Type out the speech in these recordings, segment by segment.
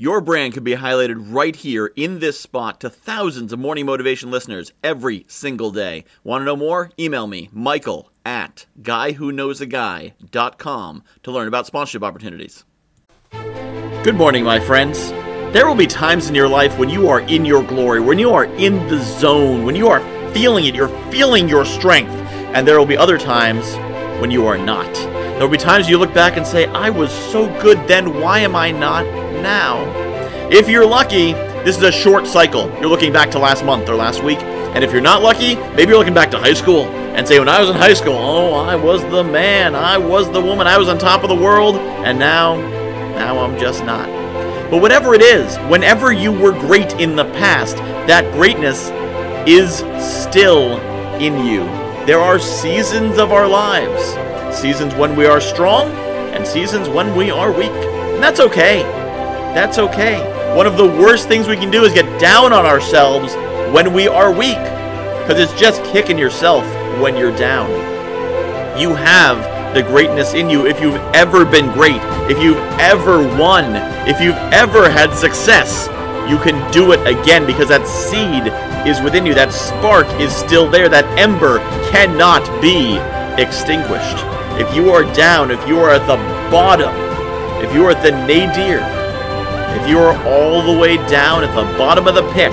Your brand could be highlighted right here in this spot to thousands of morning motivation listeners every single day. Want to know more? Email me, Michael at guywhoknowsaguy.com to learn about sponsorship opportunities. Good morning, my friends. There will be times in your life when you are in your glory, when you are in the zone, when you are feeling it, you're feeling your strength. And there will be other times when you are not. There will be times you look back and say, I was so good then, why am I not now? If you're lucky, this is a short cycle. You're looking back to last month or last week. And if you're not lucky, maybe you're looking back to high school and say, when I was in high school, oh, I was the man, I was the woman, I was on top of the world, and now, now I'm just not. But whatever it is, whenever you were great in the past, that greatness is still in you. There are seasons of our lives seasons when we are strong and seasons when we are weak. And that's okay. That's okay. One of the worst things we can do is get down on ourselves when we are weak because it's just kicking yourself when you're down. You have the greatness in you if you've ever been great, if you've ever won, if you've ever had success. You can do it again because that seed is within you. That spark is still there. That ember cannot be extinguished. If you are down, if you are at the bottom, if you are at the nadir, if you are all the way down at the bottom of the pit,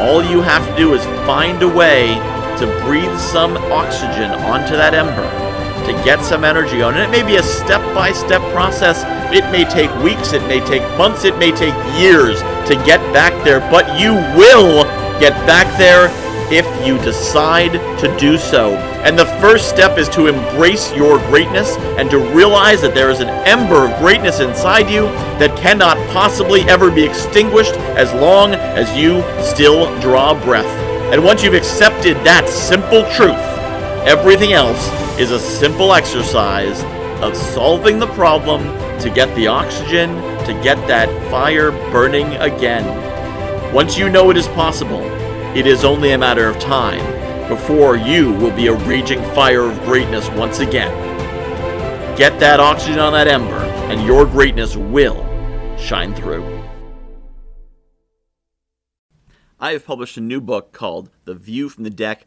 all you have to do is find a way to breathe some oxygen onto that ember, to get some energy on it. It may be a step by step process. It may take weeks, it may take months, it may take years to get back there, but you will get back there if you decide to do so. And the first step is to embrace your greatness and to realize that there is an ember of greatness inside you that cannot possibly ever be extinguished as long as you still draw breath. And once you've accepted that simple truth, everything else is a simple exercise of solving the problem to get the oxygen, to get that fire burning again. Once you know it is possible, it is only a matter of time before you will be a raging fire of greatness once again. Get that oxygen on that ember, and your greatness will shine through. I have published a new book called The View from the Deck